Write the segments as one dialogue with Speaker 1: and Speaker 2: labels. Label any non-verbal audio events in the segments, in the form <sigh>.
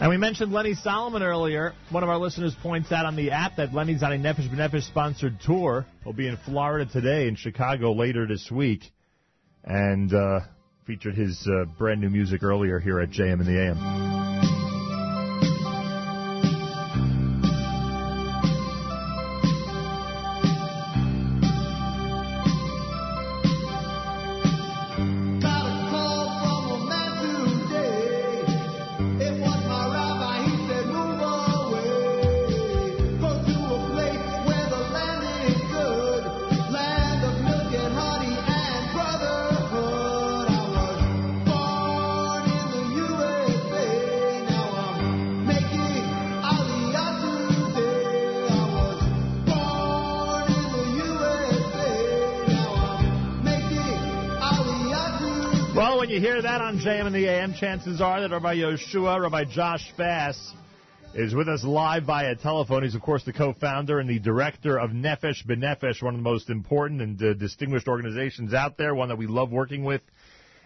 Speaker 1: And we mentioned Lenny Solomon earlier. One of our listeners points out on the app that Lenny's on a Nefesh B'Nefesh sponsored tour. He'll be in Florida today and Chicago later this week. And uh, featured his uh, brand new music earlier here at JM in the AM. On JM in the AM, chances are that Rabbi Yoshua, Rabbi Josh Fass, is with us live via telephone. He's, of course, the co-founder and the director of Nefesh B'Nefesh, one of the most important and uh, distinguished organizations out there, one that we love working with,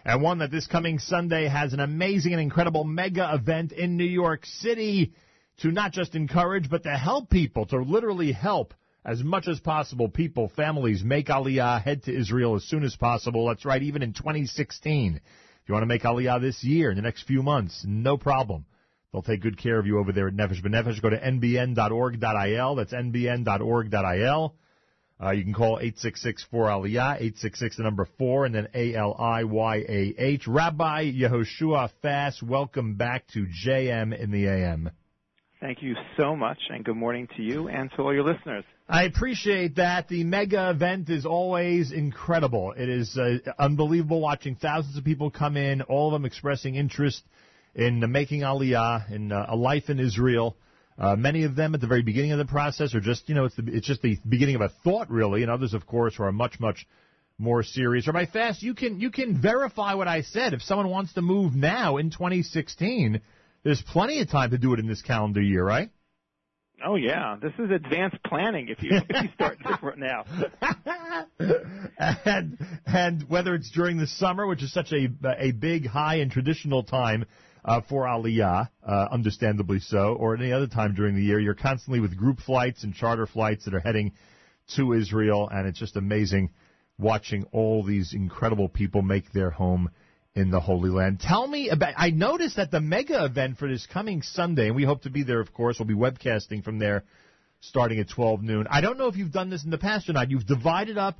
Speaker 1: and one that this coming Sunday has an amazing and incredible mega event in New York City to not just encourage, but to help people, to literally help as much as possible people, families, make Aliyah, head to Israel as soon as possible. That's right, even in 2016. You want to make Aliyah this year, in the next few months, no problem. They'll take good care of you over there at Nefesh B'Nefesh. Go to nbn.org.il. That's nbn.org.il. Uh, you can call 866-4-ALIYAH, 866 the number 4, and then A-L-I-Y-A-H. Rabbi Yehoshua Fass, welcome back to JM in the AM.
Speaker 2: Thank you so much, and good morning to you and to all your listeners.
Speaker 1: I appreciate that. The mega event is always incredible. It is uh, unbelievable watching thousands of people come in, all of them expressing interest in uh, making Aliyah, in uh, a life in Israel. Uh, many of them at the very beginning of the process are just, you know, it's, the, it's just the beginning of a thought, really, and others, of course, are much, much more serious. Rabbi Fass, you can you can verify what I said. If someone wants to move now in 2016, there's plenty of time to do it in this calendar year, right?
Speaker 2: Oh yeah, this is advanced planning if you, if you start <laughs> this now. <laughs>
Speaker 1: and and whether it's during the summer, which is such a a big, high, and traditional time uh, for Aliyah, uh, understandably so, or any other time during the year, you're constantly with group flights and charter flights that are heading to Israel, and it's just amazing watching all these incredible people make their home in the Holy Land. Tell me about. I noticed that the mega event for this coming Sunday, and we hope to be there. Of course, we'll be webcasting from there, starting at 12 noon. I don't know if you've done this in the past or not. You've divided up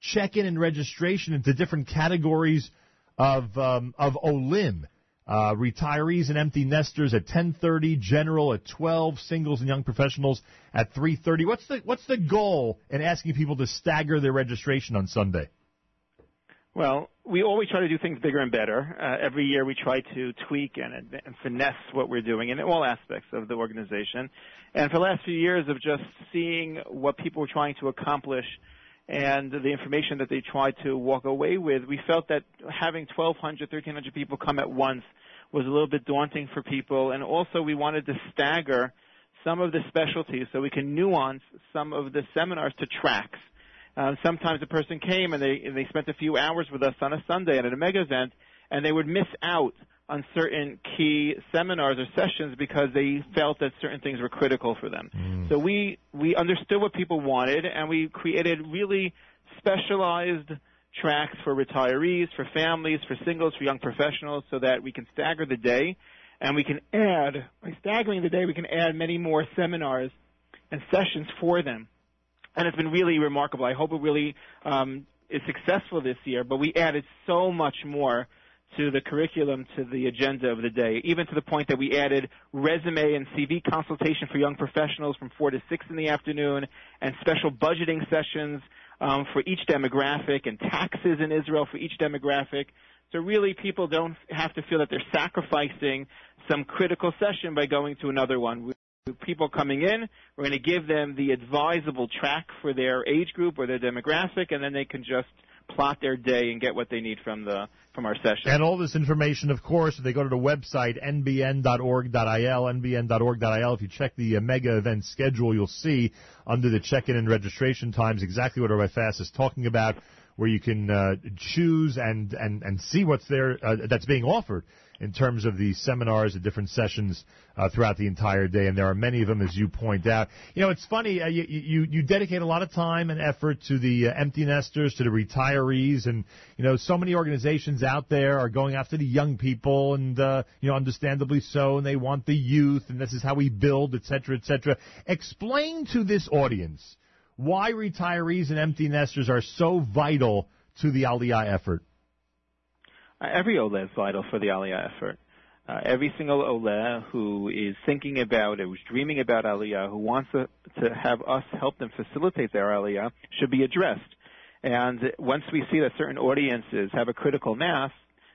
Speaker 1: check-in and registration into different categories of um, of Olim. Uh, retirees and empty nesters at 10:30, general at 12, singles and young professionals at 3:30. What's the what's the goal in asking people to stagger their registration on Sunday?
Speaker 2: Well, we always try to do things bigger and better. Uh, every year we try to tweak and, and finesse what we're doing in all aspects of the organization. And for the last few years of just seeing what people were trying to accomplish and the information that they tried to walk away with, we felt that having 1,200, 1,300 people come at once was a little bit daunting for people. And also we wanted to stagger some of the specialties so we can nuance some of the seminars to tracks uh, sometimes a person came and they and they spent a few hours with us on a Sunday at a mega event, and they would miss out on certain key seminars or sessions because they felt that certain things were critical for them. Mm. So we we understood what people wanted, and we created really specialized tracks for retirees, for families, for singles, for young professionals, so that we can stagger the day, and we can add by staggering the day, we can add many more seminars and sessions for them and it's been really remarkable. I hope it really um, is successful this year. But we added so much more to the curriculum, to the agenda of the day, even to the point that we added resume and CV consultation for young professionals from 4 to 6 in the afternoon, and special budgeting sessions um, for each demographic, and taxes in Israel for each demographic. So really, people don't have to feel that they're sacrificing some critical session by going to another one people coming in. We're going to give them the advisable track for their age group or their demographic, and then they can just plot their day and get what they need from the from our session.
Speaker 1: And all this information, of course, if they go to the website nbn.org.il, nbn.org.il. If you check the uh, mega event schedule, you'll see under the check-in and registration times exactly what Rabbi Fass is talking about. Where you can uh, choose and, and, and see what's there uh, that's being offered in terms of the seminars, the different sessions uh, throughout the entire day, and there are many of them, as you point out. You know, it's funny. Uh, you, you you dedicate a lot of time and effort to the uh, empty nesters, to the retirees, and you know, so many organizations out there are going after the young people, and uh, you know, understandably so, and they want the youth, and this is how we build, et cetera, et cetera. Explain to this audience why retirees and empty nesters are so vital to the Aliyah effort.
Speaker 2: Uh, every Oleh is vital for the Aliyah effort. Uh, every single Oleh who is thinking about it, who's dreaming about Aliyah, who wants to, to have us help them facilitate their Aliyah, should be addressed. And once we see that certain audiences have a critical mass,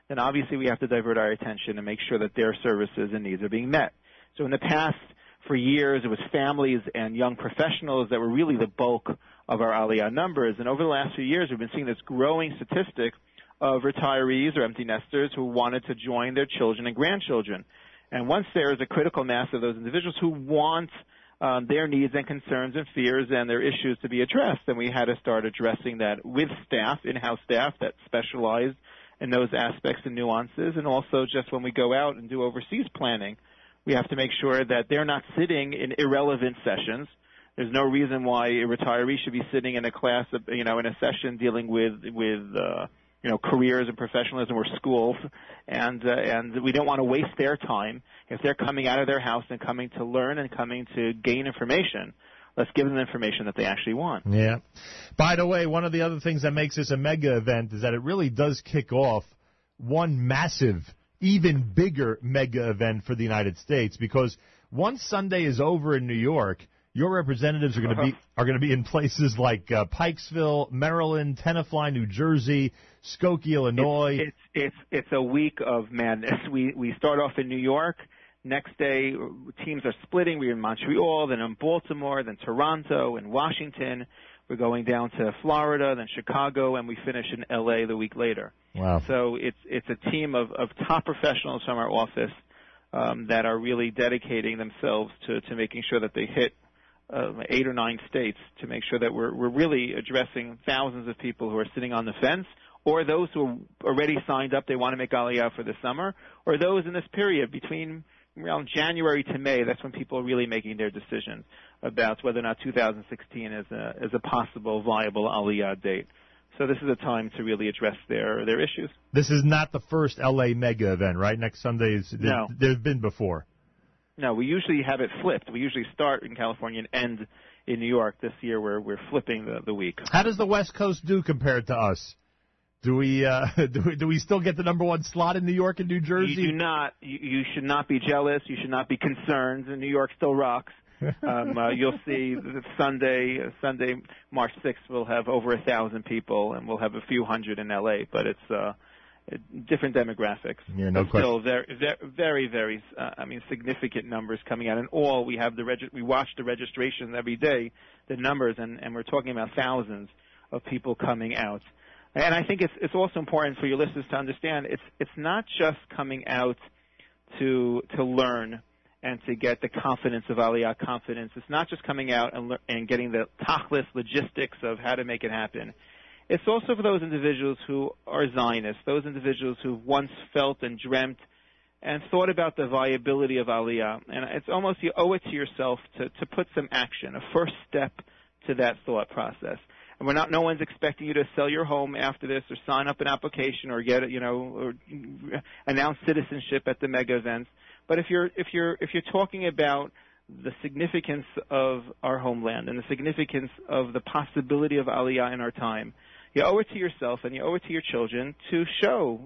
Speaker 2: then obviously we have to divert our attention and make sure that their services and needs are being met. So in the past, for years, it was families and young professionals that were really the bulk of our Aliyah numbers. And over the last few years, we've been seeing this growing statistic of retirees or empty nesters who wanted to join their children and grandchildren. And once there is a critical mass of those individuals who want um, their needs and concerns and fears and their issues to be addressed, then we had to start addressing that with staff, in-house staff that specialized in those aspects and nuances, and also just when we go out and do overseas planning, we have to make sure that they're not sitting in irrelevant sessions. There's no reason why a retiree should be sitting in a class, you know, in a session dealing with with uh, you know careers and professionalism or schools, and uh, and we don't want to waste their time if they're coming out of their house and coming to learn and coming to gain information. Let's give them the information that they actually want.
Speaker 1: Yeah. By the way, one of the other things that makes this a mega event is that it really does kick off one massive, even bigger mega event for the United States because once Sunday is over in New York your representatives are going to be are going to be in places like uh, Pikesville, Maryland, Tenafly, New Jersey, Skokie, Illinois.
Speaker 2: It's, it's it's it's a week of madness. <laughs> We we start off in New York. Next day, teams are splitting. We're in Montreal, then in Baltimore, then Toronto, and Washington. We're going down to Florida, then Chicago, and we finish in LA the week later.
Speaker 1: Wow!
Speaker 2: So it's it's a team of, of top professionals from our office um, that are really dedicating themselves to to making sure that they hit uh, eight or nine states to make sure that we're, we're really addressing thousands of people who are sitting on the fence or those who are already signed up, they want to make Aliyah for the summer, or those in this period between around January to May, that's when people are really making their decisions about whether or not 2016 is a, is a possible viable Aliyah date. So this is a time to really address their, their issues.
Speaker 1: This is not the first LA mega event, right? Next Sunday is, there,
Speaker 2: no.
Speaker 1: there's been before.
Speaker 2: No, we usually have it flipped. We usually start in California and end in New York. This year, we're we're flipping the, the week.
Speaker 1: How does the West Coast do compared to us? Do we, uh, <laughs> do we do we still get the number one slot in New York and New Jersey?
Speaker 2: You do not. You, you should not be jealous. You should not be concerned. And New York still rocks. <laughs> um, uh, you'll see Sunday, Sunday, March 6th, we'll have over a thousand people, and we'll have a few hundred in LA. But it's uh, different demographics.
Speaker 1: Yeah, no
Speaker 2: but still very, very, very, uh, I mean, significant numbers coming out. And all we have the regi- we watch the registrations every day, the numbers, and, and we're talking about thousands of people coming out. And I think it's it's also important for your listeners to understand it's it's not just coming out to to learn and to get the confidence of Aliyah confidence. It's not just coming out and, le- and getting the tachlis logistics of how to make it happen. It's also for those individuals who are Zionists, those individuals who once felt and dreamt and thought about the viability of Aliyah. And it's almost you owe it to yourself to, to put some action, a first step to that thought process. And we're not, no one's expecting you to sell your home after this or sign up an application or get, you know, or announce citizenship at the mega events. But if you're, if you're, if you're talking about the significance of our homeland and the significance of the possibility of Aliyah in our time, you owe it to yourself and you owe it to your children to show,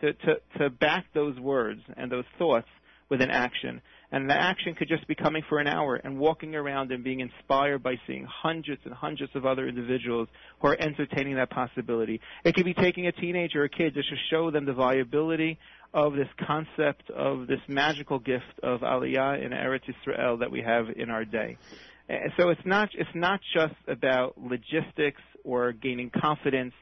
Speaker 2: to, to, to back those words and those thoughts with an action. And the action could just be coming for an hour and walking around and being inspired by seeing hundreds and hundreds of other individuals who are entertaining that possibility. It could be taking a teenager or a kid just to show them the viability of this concept of this magical gift of Aliyah in Eretz Israel that we have in our day. Eh, so it's not it's not just about logistics or gaining confidence.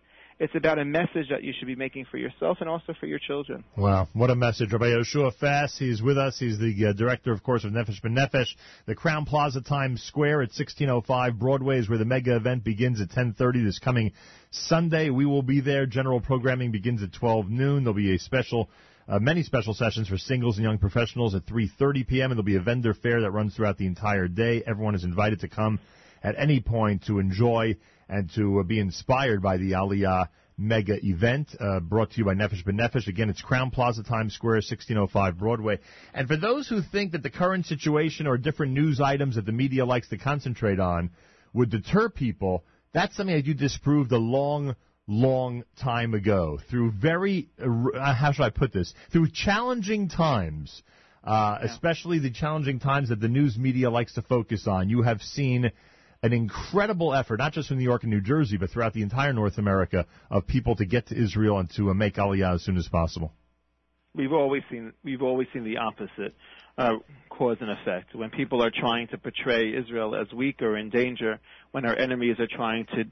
Speaker 2: It's about a message that you should be making for yourself and also for your children.
Speaker 1: Wow, what a message. Rabbi Yoshua Fass, he's with us. He's the uh, director, of course, of Nefesh B'Nefesh. The Crowne Plaza Times Square at 1605 Broadway is where the mega event begins at 1030 this coming Sunday. We will be there. General programming begins at 12 noon. There'll be a special uh, many special sessions for singles and young professionals at 3:30 p.m. and there'll be a vendor fair that runs throughout the entire day. Everyone is invited to come at any point to enjoy and to uh, be inspired by the Aliyah mega event uh, brought to you by Nefesh B'Nefesh. Again, it's Crowne Plaza, Times Square, 1605 Broadway. And for those who think that the current situation or different news items that the media likes to concentrate on would deter people, that's something that you disproved a long, long time ago through very, uh, how should I put this, through challenging times. Uh, yeah. especially the challenging times that the news media likes to focus on. You have seen an incredible effort, not just in New York and New Jersey, but throughout the entire North America, of people to get to Israel and to uh, make Aliyah as soon as possible.
Speaker 2: We've always seen we've always seen the opposite uh, cause and effect. When people are trying to portray Israel as weak or in danger, when our enemies are trying to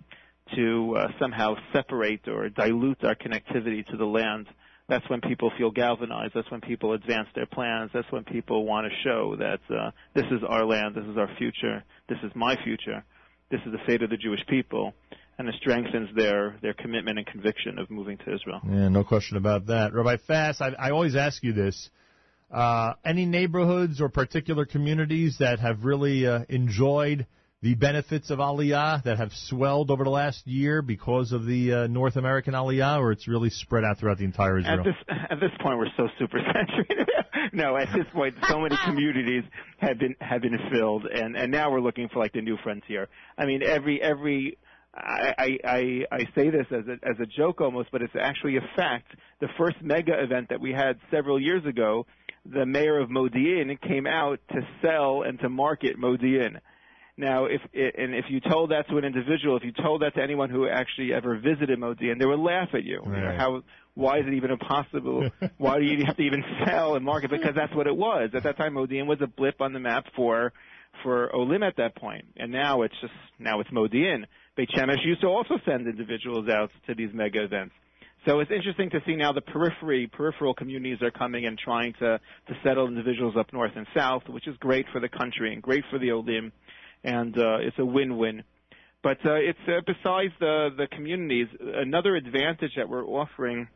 Speaker 2: to uh, somehow separate or dilute our connectivity to the land, that's when people feel galvanized. That's when people advance their plans. That's when people want to show that uh, this is our land, this is our future, this is my future, this is the fate of the Jewish people, and it strengthens their their commitment and conviction of moving to Israel.
Speaker 1: Yeah, no question about that. Rabbi Fass, I, I always ask you this. Uh, any neighborhoods or particular communities that have really uh, enjoyed the benefits of Aliyah that have swelled over the last year because of the uh, North American Aliyah, or it's really spread out throughout the entire Israel?
Speaker 2: At this, at this point, we're so super <laughs> saturated. no, at this point, so many <laughs> communities have been have been filled, and and now we're looking for like the new frontier. I mean, every every. I, I I say this as a as a joke almost, but it's actually a fact. The first mega event that we had several years ago, the mayor of Modi'in came out to sell and to market Modi'in now, if and if you told that to an individual, if you told that to anyone who actually ever visited Modi'in, they would laugh at you.
Speaker 1: Right.
Speaker 2: you know, how why is it even impossible? <laughs> why do you have to even sell and market? Because that's what it was at that time. Modi'in was a blip on the map for for Olim at that point. point, and now it's just now it's Modi'in. Beit Shemesh used to also send individuals out to these mega events. So it's interesting to see now the periphery, peripheral communities are coming and trying to, to settle individuals up north and south, which is great for the country and great for the Olim and uh, it's a win-win. But uh, it's uh, besides the the communities, another advantage that we're offering,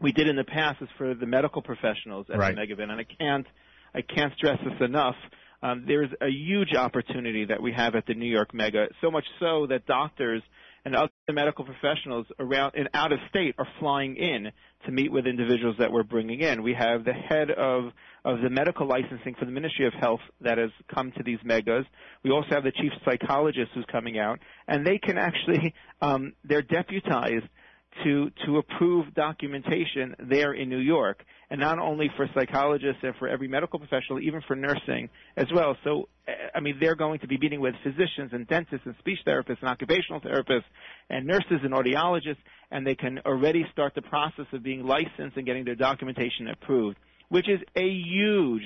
Speaker 2: we did in the past, is for the medical professionals at
Speaker 1: right.
Speaker 2: the mega event, and I can't I can't stress this enough. Um, there's a huge opportunity that we have at the New York Mega, so much so that doctors and other medical professionals around and out of state are flying in to meet with individuals that we're bringing in. We have the head of of the medical licensing for the Ministry of Health that has come to these megas. We also have the chief psychologist who's coming out, and they can actually um, they're deputized to to approve documentation there in New York, and not only for psychologists and for every medical professional, even for nursing as well. So, eh, I mean, they're going to be meeting with physicians and dentists and speech therapists and occupational therapists and nurses and audiologists, and they can already start the process of being licensed and getting their documentation approved, which is a huge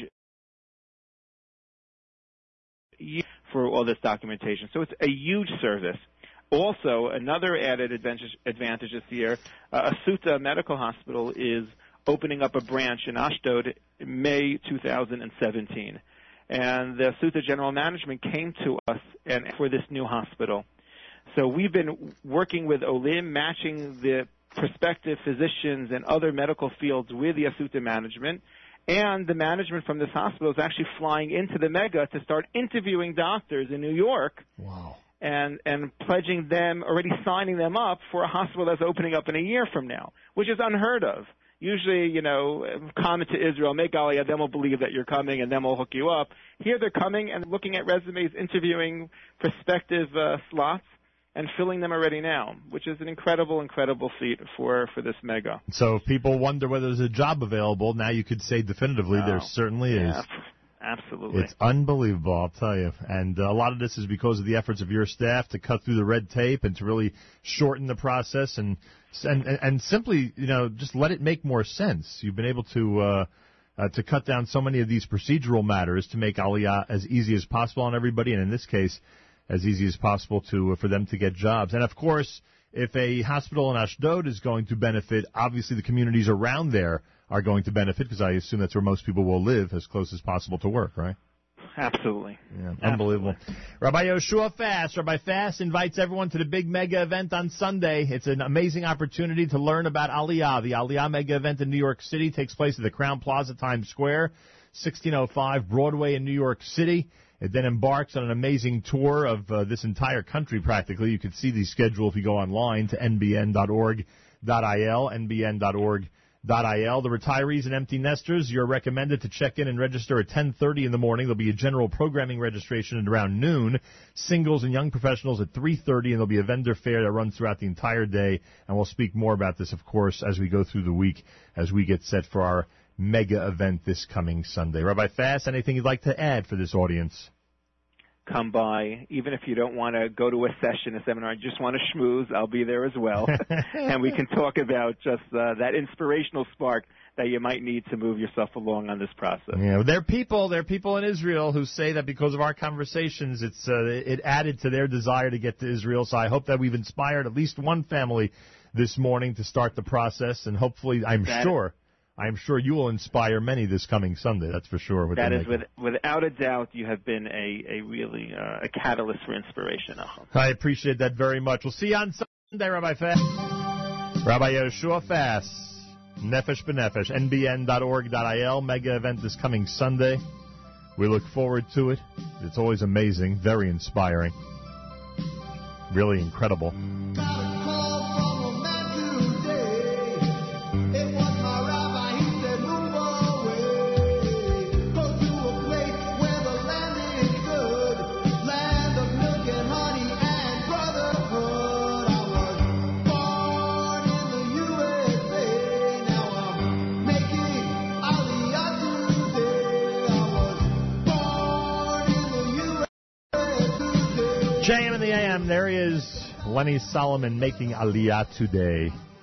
Speaker 2: for all this documentation. So it's a huge service. Also, another added advantage, advantage this year, uh, Assuta Medical Hospital is opening up a branch in Ashdod in May 2017. And the Assuta General Management came to us and for this new hospital. So we've been working with Olim, matching the prospective physicians and other medical fields with the Assuta management. And the management from this hospital is actually flying into the mega to start interviewing doctors in New York.
Speaker 1: Wow
Speaker 2: and and pledging them already signing them up for a hospital that's opening up in a year from now, which is unheard of. Usually, you know, come to Israel, make Aliyah, then we'll believe that you're coming, and then we'll hook you up. Here they're coming and looking at resumes, interviewing prospective uh, slots, and filling them already now, which is an incredible, incredible feat for for this mega.
Speaker 1: So if people wonder whether there's a job available, now you could say definitively there certainly
Speaker 2: yeah.
Speaker 1: is.
Speaker 2: Absolutely.
Speaker 1: It's unbelievable, I'll tell you. And uh, a lot of this is because of the efforts of your staff to cut through the red tape and to really shorten the process and and and simply, you know, just let it make more sense. You've been able to uh, uh, to cut down so many of these procedural matters to make Aliyah as easy as possible on everybody, and in this case, as easy as possible to uh, for them to get jobs. And of course, if a hospital in Ashdod is going to benefit, obviously the communities around there are going to benefit because I assume that's where most people will live as close as possible to work, right?
Speaker 2: Absolutely.
Speaker 1: Yeah, unbelievable.
Speaker 2: Absolutely.
Speaker 1: Rabbi Yoshua Fass, Rabbi Fass invites everyone to the big mega event on Sunday. It's an amazing opportunity to learn about Aliyah. The Aliyah mega event in New York City takes place at the Crowne Plaza Times Square, 1605 Broadway in New York City. It then embarks on an amazing tour of uh, this entire country practically. You can see the schedule if you go online to nbn.org.il, nbn.org Il. The retirees and empty nesters, you're recommended to check in and register at 10:30 in the morning. There'll be a general programming registration at around noon. Singles and young professionals at 3:30, and there'll be a vendor fair that runs throughout the entire day. And we'll speak more about this, of course, as we go through the week, as we get set for our mega event this coming Sunday. Rabbi Fass, anything you'd like to add for this audience?
Speaker 2: Come by. Even if you don't want to go to a session, a seminar, you just want to schmooze, I'll be there as well. <laughs> and we can talk about just uh, that inspirational spark that you might need to move yourself along on this process.
Speaker 1: Yeah, there are people, there are people in Israel who say that because of our conversations, it's uh, it added to their desire to get to Israel. So I hope that we've inspired at least one family this morning to start the process, and hopefully, I'm
Speaker 2: that
Speaker 1: sure I'm sure you will inspire many this coming Sunday. That's for sure.
Speaker 2: That is, with, without a doubt, you have been a, a really uh, a catalyst for inspiration.
Speaker 1: I appreciate that very much. We'll see you on Sunday, Rabbi Fass. Rabbi Yoshua Fass, Nefesh B'Nefesh, nbn.org.il, mega event this coming Sunday. We look forward to it. It's always amazing, very inspiring, really incredible. Is Lenny Solomon making Aliyah today.